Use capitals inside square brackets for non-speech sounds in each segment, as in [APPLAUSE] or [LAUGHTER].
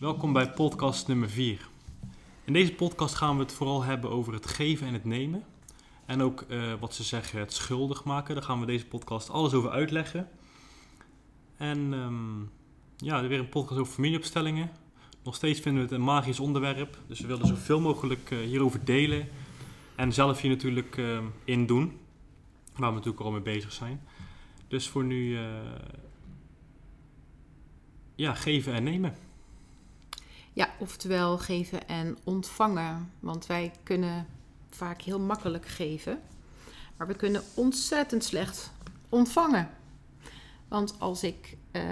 Welkom bij podcast nummer 4. In deze podcast gaan we het vooral hebben over het geven en het nemen. En ook eh, wat ze zeggen, het schuldig maken. Daar gaan we deze podcast alles over uitleggen. En ehm, ja, weer een podcast over familieopstellingen. Nog steeds vinden we het een magisch onderwerp. Dus we willen zoveel mogelijk uh, hierover delen. En zelf hier natuurlijk uh, in doen. Waar we natuurlijk al mee bezig zijn. Dus voor nu, uh, ja, geven en nemen. Ja, oftewel geven en ontvangen. Want wij kunnen vaak heel makkelijk geven. Maar we kunnen ontzettend slecht ontvangen. Want als ik uh,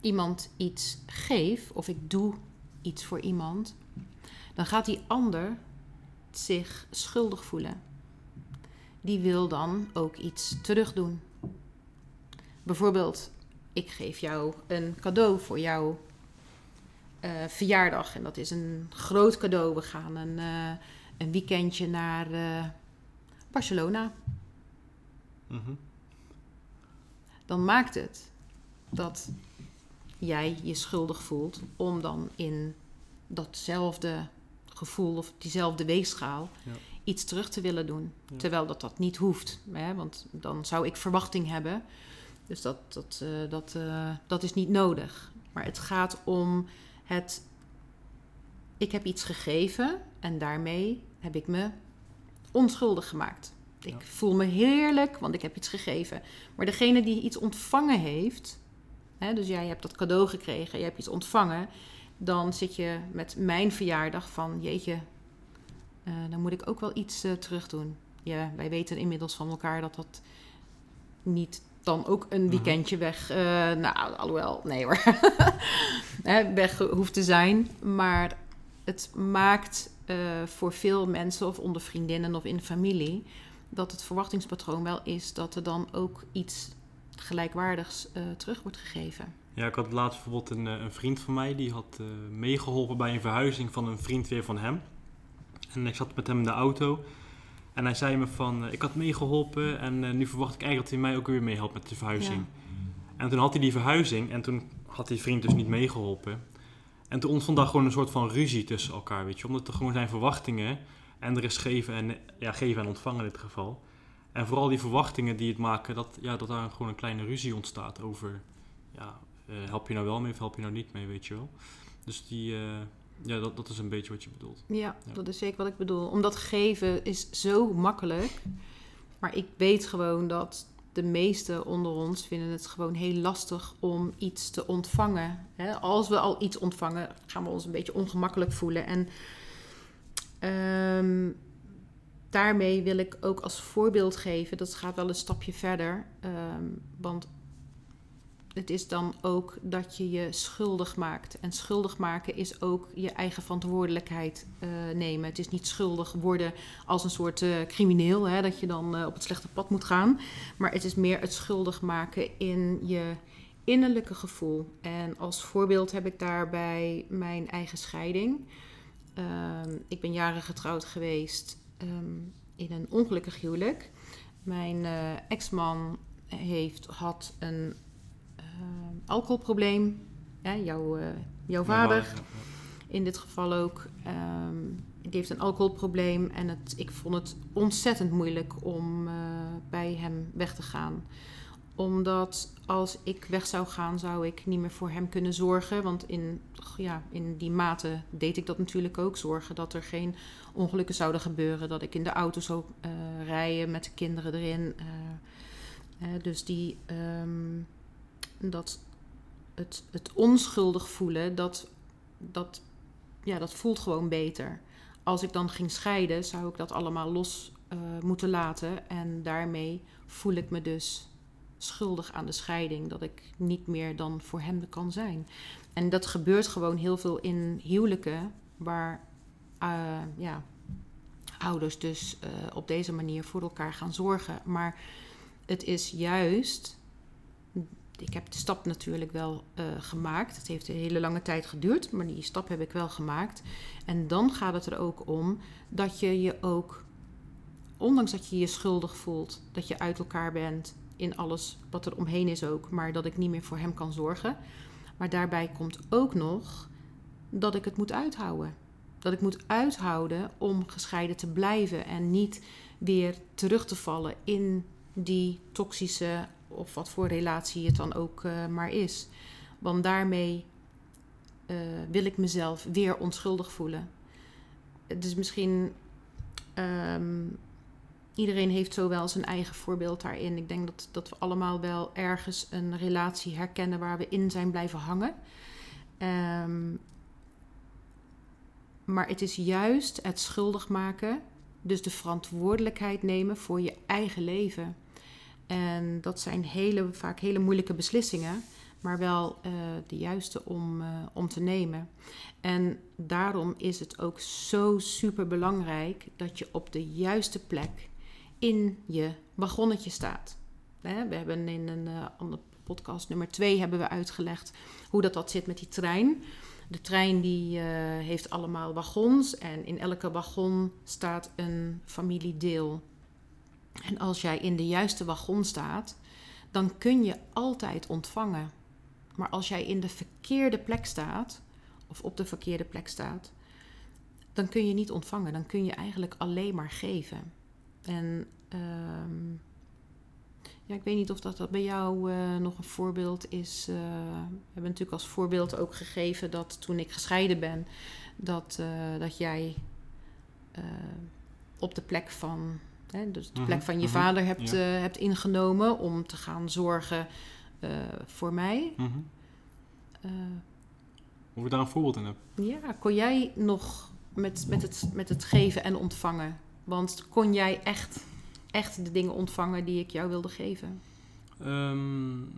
iemand iets geef of ik doe iets voor iemand, dan gaat die ander zich schuldig voelen. Die wil dan ook iets terug doen. Bijvoorbeeld, ik geef jou een cadeau voor jouw uh, verjaardag. En dat is een groot cadeau. We gaan een, uh, een weekendje naar uh, Barcelona. Mm -hmm. Dan maakt het dat jij je schuldig voelt om dan in datzelfde gevoel of diezelfde weegschaal ja. iets terug te willen doen. Ja. Terwijl dat dat niet hoeft. Hè? Want dan zou ik verwachting hebben. Dus dat, dat, dat, dat is niet nodig. Maar het gaat om het. Ik heb iets gegeven en daarmee heb ik me onschuldig gemaakt. Ik ja. voel me heerlijk, want ik heb iets gegeven. Maar degene die iets ontvangen heeft, hè, dus jij hebt dat cadeau gekregen, je hebt iets ontvangen, dan zit je met mijn verjaardag van, jeetje, uh, dan moet ik ook wel iets uh, terug doen. Ja, wij weten inmiddels van elkaar dat dat niet dan ook een weekendje weg, uh, nou, alhoewel, nee hoor, [LAUGHS] weg hoeft te zijn. Maar het maakt voor veel mensen, of onder vriendinnen of in familie, dat het verwachtingspatroon wel is dat er dan ook iets gelijkwaardigs uh, terug wordt gegeven. Ja, ik had laatst bijvoorbeeld een, een vriend van mij die had uh, meegeholpen bij een verhuizing van een vriend weer van hem. En ik zat met hem in de auto en hij zei me van, uh, ik had meegeholpen en nu verwacht ik eigenlijk dat hij mij ook weer meehelpt met de verhuizing. Ja. En toen had hij die verhuizing en toen had die vriend dus niet meegeholpen. En toen ontstond daar gewoon een soort van ruzie tussen elkaar, weet je. Omdat er gewoon zijn verwachtingen en er is geven en, ja, geven en ontvangen in dit geval. En vooral die verwachtingen die het maken, dat, ja, dat daar gewoon een kleine ruzie ontstaat over... Ja, uh, help je nou wel mee of help je nou niet mee, weet je wel. Dus die, uh, ja, dat, dat is een beetje wat je bedoelt. Ja, ja, dat is zeker wat ik bedoel. Omdat geven is zo makkelijk. Maar ik weet gewoon dat de meesten onder ons vinden het gewoon heel lastig om iets te ontvangen. Als we al iets ontvangen, gaan we ons een beetje ongemakkelijk voelen. En um, daarmee wil ik ook als voorbeeld geven, dat gaat wel een stapje verder. Um, want het is dan ook dat je je schuldig maakt. En schuldig maken is ook je eigen verantwoordelijkheid uh, nemen. Het is niet schuldig worden als een soort uh, crimineel, hè, dat je dan uh, op het slechte pad moet gaan. Maar het is meer het schuldig maken in je innerlijke gevoel. En als voorbeeld heb ik daarbij mijn eigen scheiding. Um, ik ben jaren getrouwd geweest um, in een ongelukkig huwelijk. Mijn ex-man heeft, had een alcoholprobleem. Ja, jouw, uh, jouw vader in dit geval ook. Um, die heeft een alcoholprobleem en het, ik vond het ontzettend moeilijk om bij hem weg te gaan omdat als ik weg zou gaan, zou ik niet meer voor hem kunnen zorgen. Want in, ja, in die mate deed ik dat natuurlijk ook. Zorgen dat er geen ongelukken zouden gebeuren. Dat ik in de auto zou uh, rijden met de kinderen erin. Uh, dus die, um, dat het, het onschuldig voelen, dat, dat, ja, dat voelt gewoon beter. Als ik dan ging scheiden, zou ik dat allemaal los moeten laten. En daarmee voel ik me dus schuldig aan de scheiding. Dat ik niet meer dan voor hem kan zijn. En dat gebeurt gewoon heel veel in huwelijken waar uh, ja, ouders dus uh, op deze manier voor elkaar gaan zorgen. Maar het is juist. Ik heb de stap natuurlijk wel uh, gemaakt. Het heeft een hele lange tijd geduurd, maar die stap heb ik wel gemaakt. En dan gaat het er ook om dat je je ook, ondanks dat je je schuldig voelt, dat je uit elkaar bent, in alles wat er omheen is ook, maar dat ik niet meer voor hem kan zorgen. Maar daarbij komt ook nog dat ik het moet uithouden. Dat ik moet uithouden om gescheiden te blijven en niet weer terug te vallen in die toxische of wat voor relatie het dan ook uh, maar is. Want daarmee uh, wil ik mezelf weer onschuldig voelen. Dus misschien um, iedereen heeft zo wel zijn eigen voorbeeld daarin. Ik denk dat, dat we allemaal wel ergens een relatie herkennen waar we in zijn blijven hangen. Um, maar het is juist het schuldig maken, dus de verantwoordelijkheid nemen voor je eigen leven. En dat zijn hele, vaak hele moeilijke beslissingen, maar wel uh, de juiste om, uh, om te nemen. En daarom is het ook zo super belangrijk dat je op de juiste plek in je wagonnetje staat. We hebben in een uh, andere podcast, nummer twee, hebben we uitgelegd hoe dat, dat zit met die trein. De trein die heeft allemaal wagons en in elke wagon staat een familiedeel. En als jij in de juiste wagon staat, dan kun je altijd ontvangen. Maar als jij in de verkeerde plek staat, of op de verkeerde plek staat, dan kun je niet ontvangen. Dan kun je eigenlijk alleen maar geven. En uh, ja, ik weet niet of dat, dat bij jou uh, nog een voorbeeld is. Uh, we hebben natuurlijk als voorbeeld ook gegeven dat toen ik gescheiden ben, dat, uh, dat jij op de plek van, hè, dus de plek -hmm, van je -hmm, vader hebt, ja. hebt ingenomen om te gaan zorgen voor mij. Mm -hmm. of ik daar een voorbeeld in heb. Ja, kon jij nog met, met, het, met het geven en ontvangen? Want kon jij echt echt de dingen ontvangen die ik jou wilde geven? Um,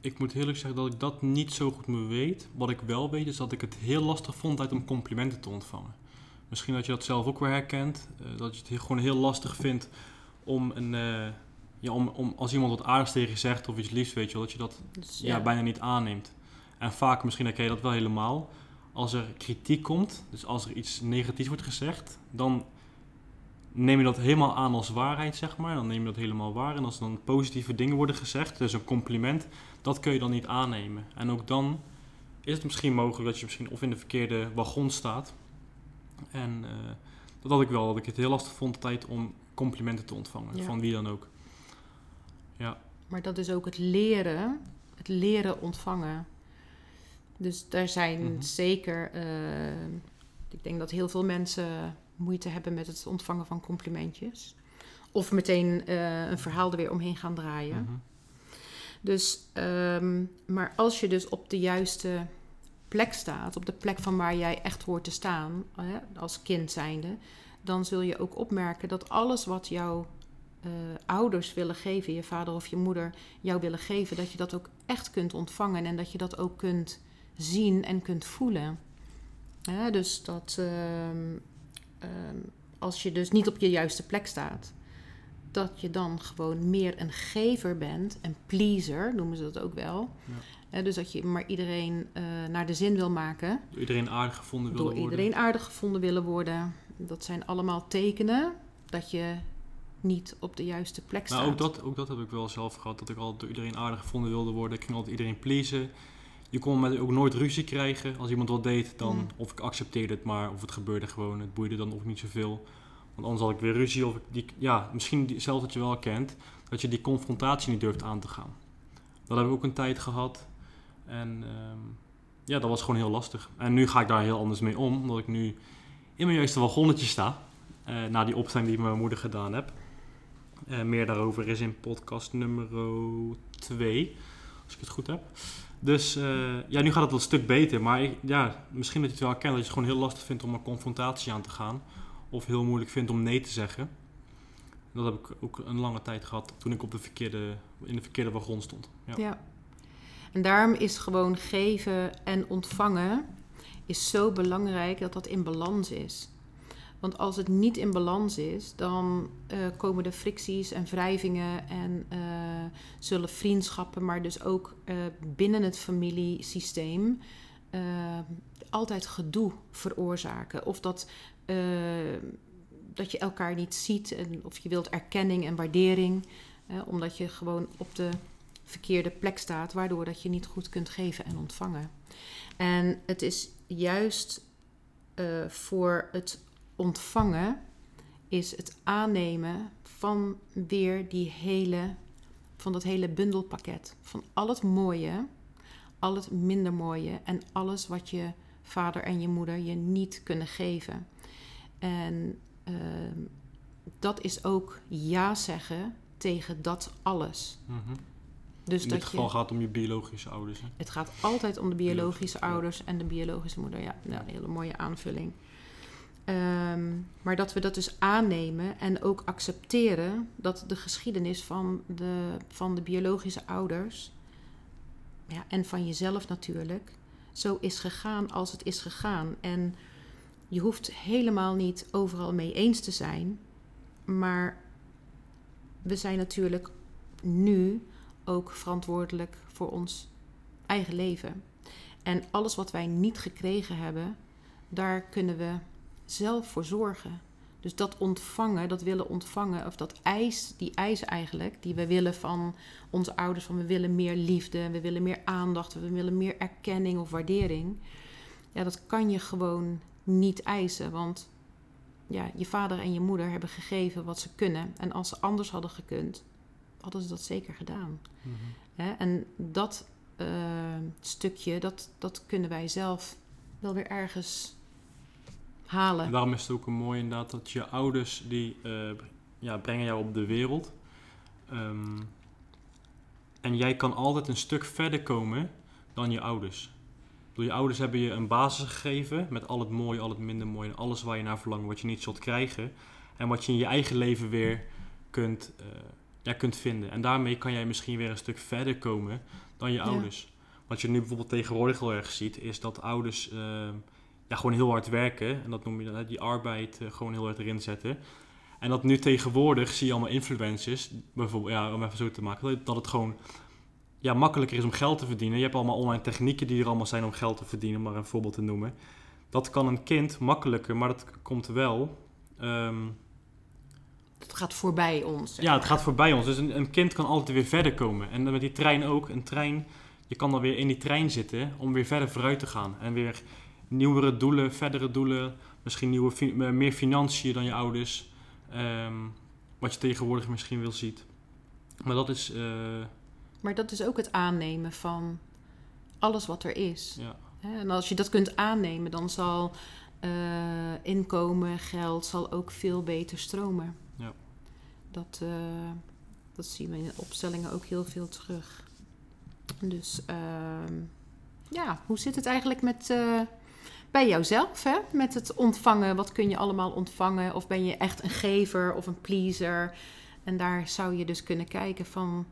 ik moet eerlijk zeggen dat ik dat niet zo goed meer weet. Wat ik wel weet is dat ik het heel lastig vond uit om complimenten te ontvangen. Misschien dat je dat zelf ook weer herkent. Uh, dat je het gewoon heel lastig vindt om een... Uh, ja, om, om als iemand wat aardigs tegen je zegt of iets liefs, weet je wel, dat je dat dus, ja. ja. bijna niet aanneemt. En vaak, misschien herken je dat wel helemaal, als er kritiek komt, dus als er iets negatiefs wordt gezegd, dan neem je dat helemaal aan als waarheid, zeg maar. Dan neem je dat helemaal waar. En als er dan positieve dingen worden gezegd, dus een compliment, dat kun je dan niet aannemen. En ook dan is het misschien mogelijk dat je misschien of in de verkeerde wagon staat. En uh, dat had ik wel, dat ik het heel lastig vond tijd om complimenten te ontvangen, ja. van wie dan ook. Ja. Maar dat is ook het leren, het leren ontvangen. Dus daar zijn mm -hmm. zeker, uh, ik denk dat heel veel mensen moeite hebben met het ontvangen van complimentjes. Of meteen uh, een verhaal er weer omheen gaan draaien. Mm -hmm. Dus, um, maar als je dus op de juiste plek staat, op de plek van waar jij echt hoort te staan, hè, als kind zijnde, dan zul je ook opmerken dat alles wat jouw uh, ouders willen geven, je vader of je moeder jou willen geven, dat je dat ook echt kunt ontvangen en dat je dat ook kunt zien en kunt voelen. Ja, dus dat, uh, um, als je dus niet op je juiste plek staat, dat je dan gewoon meer een gever bent, een pleaser noemen ze dat ook wel. Ja. Dus dat je maar iedereen uh, naar de zin wil maken. Door iedereen aardig gevonden willen door worden. Door iedereen aardig gevonden willen worden. Dat zijn allemaal tekenen dat je niet op de juiste plek nou, staat. Ook dat, ook dat heb ik wel zelf gehad, dat ik altijd door iedereen aardig gevonden wilde worden. Ik ging altijd iedereen pleasen je kon met ook nooit ruzie krijgen. Als iemand wat deed, dan mm. of ik accepteerde het maar, of het gebeurde gewoon. Het boeide dan ook niet zoveel. Want anders had ik weer ruzie. Of ik die, ja, misschien zelf dat je wel kent, dat je die confrontatie niet durft aan te gaan. Dat hebben we ook een tijd gehad. En um, ja, dat was gewoon heel lastig. En nu ga ik daar heel anders mee om, omdat ik nu in mijn juiste wagonnetje sta. Uh, na die opstelling die ik met mijn moeder gedaan heb. Uh, meer daarover is in podcast nummer 2, als ik het goed heb. Dus uh, ja, nu gaat het wel een stuk beter. Maar ik, ja, misschien dat je het wel herkent dat je het gewoon heel lastig vindt om een confrontatie aan te gaan. Of heel moeilijk vindt om nee te zeggen. Dat heb ik ook een lange tijd gehad toen ik op de verkeerde, in de verkeerde wagon stond. Ja. En daarom is gewoon geven en ontvangen is zo belangrijk dat dat in balans is. Want als het niet in balans is, dan uh, komen er fricties en wrijvingen en uh, zullen vriendschappen, maar dus ook uh, binnen het familiesysteem altijd gedoe veroorzaken. Of dat, dat je elkaar niet ziet, en of je wilt erkenning en waardering, omdat je gewoon op de verkeerde plek staat, waardoor dat je niet goed kunt geven en ontvangen. En het is juist eh, voor het ontvangen, is het aannemen van weer die hele, van dat hele bundelpakket. Van al het mooie, al het minder mooie en alles wat je vader en je moeder je niet kunnen geven. En ehm, dat is ook ja zeggen tegen dat alles. Mhm. Dus In dat dit geval je, gaat het om je biologische ouders. Hè? het gaat altijd om de biologische ja. ouders en de biologische moeder. Ja, nou, een hele mooie aanvulling. Ehm, maar dat we dat dus aannemen en ook accepteren dat de geschiedenis van de, van de biologische ouders ja, en van jezelf natuurlijk zo is gegaan als het is gegaan. En je hoeft helemaal niet overal mee eens te zijn, maar we zijn natuurlijk nu ook verantwoordelijk voor ons eigen leven. En alles wat wij niet gekregen hebben, daar kunnen we zelf voor zorgen. Dus dat ontvangen, dat willen ontvangen, of dat eis, die eis eigenlijk, die we willen van onze ouders, van we willen meer liefde, we willen meer aandacht, we willen meer erkenning of waardering. Ja, dat kan je gewoon niet eisen, want ja, je vader en je moeder hebben gegeven wat ze kunnen. En als ze anders hadden gekund, hadden ze dat zeker gedaan. Mhm. En dat eh, stukje, dat, dat kunnen wij zelf wel weer ergens halen. En daarom is het ook een mooi inderdaad dat je ouders die eh, ja, brengen jou op de wereld. Ehm, en jij kan altijd een stuk verder komen dan je ouders. Bedoel, je ouders hebben je een basis gegeven met al het mooie, al het minder mooie en alles waar je naar verlangt, wat je niet zult krijgen. En wat je in je eigen leven weer kunt, eh, ja, kunt vinden. En daarmee kan jij misschien weer een stuk verder komen dan je Ja. ouders. Wat je nu bijvoorbeeld tegenwoordig heel erg ziet, is dat ouders eh, ja, gewoon heel hard werken. En dat noem je dan, hè, die arbeid eh, gewoon heel hard erin zetten. En dat nu tegenwoordig zie je allemaal influencers, bijvoorbeeld, ja, om even zo te maken, dat het gewoon ja, makkelijker is om geld te verdienen. Je hebt allemaal online technieken die er allemaal zijn om geld te verdienen, om maar een voorbeeld te noemen. Dat kan een kind makkelijker, maar dat komt wel. ehm, Het gaat voorbij ons. ja, het gaat voorbij ons. Dus een, een kind kan altijd weer verder komen. En met die trein ook. Een trein, je kan dan weer in die trein zitten om weer verder vooruit te gaan. En weer nieuwere doelen, verdere doelen. Misschien nieuwe, eh, meer financiën dan je ouders. Ehm, wat je tegenwoordig misschien wel ziet. Maar dat is, eh, Maar dat is ook het aannemen van alles wat er is. ja, En als je dat kunt aannemen, dan zal eh, inkomen, geld, zal ook veel beter stromen. Ja. Dat, eh, dat zien we in opstellingen ook heel veel terug. Dus ehm, ja, hoe zit het eigenlijk met eh, bij jouzelf? Hè? Met het ontvangen, wat kun je allemaal ontvangen? Of ben je echt een gever of een pleaser? En daar zou je dus kunnen kijken van,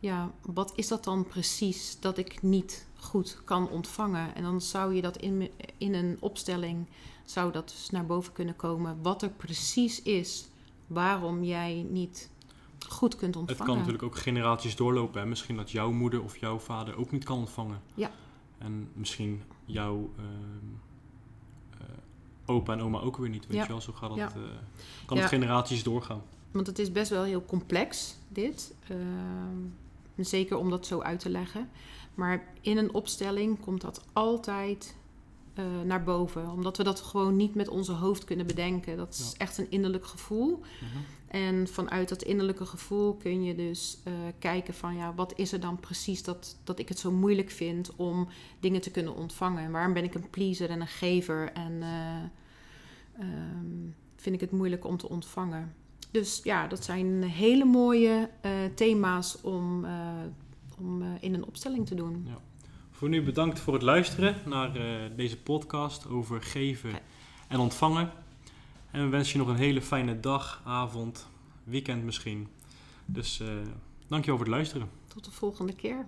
ja, wat is dat dan precies dat ik niet goed kan ontvangen? En dan zou je dat in, in een opstelling, zou dat dus naar boven kunnen komen. Wat er precies is waarom jij niet goed kunt het ontvangen. kan natuurlijk ook generaties doorlopen. Hè? Misschien dat jouw moeder of jouw vader ook niet kan ontvangen. Ja. En misschien jouw ehm, eh, opa en oma ook weer niet. Weet Ja. je wel, zo gaat dat, Ja. eh, kan Ja. het generaties doorgaan. Want het is best wel heel complex, dit. Zeker om dat zo uit te leggen. Maar in een opstelling komt dat altijd eh, naar boven. Omdat we dat gewoon niet met onze hoofd kunnen bedenken. Dat is Ja. echt een innerlijk gevoel. Mhm. En vanuit dat innerlijke gevoel kun je dus eh, kijken van... ja, wat is er dan precies dat, dat ik het zo moeilijk vind om dingen te kunnen ontvangen? En waarom ben ik een pleaser en een gever en eh, ehm, vind ik het moeilijk om te ontvangen? Dus ja, dat zijn hele mooie eh, thema's om, eh, om eh, in een opstelling te doen. Voor nu bedankt voor het luisteren naar deze podcast over geven en ontvangen. En we wensen je nog een hele fijne dag, avond, weekend misschien. Dus dankjewel voor het luisteren. Tot de volgende keer.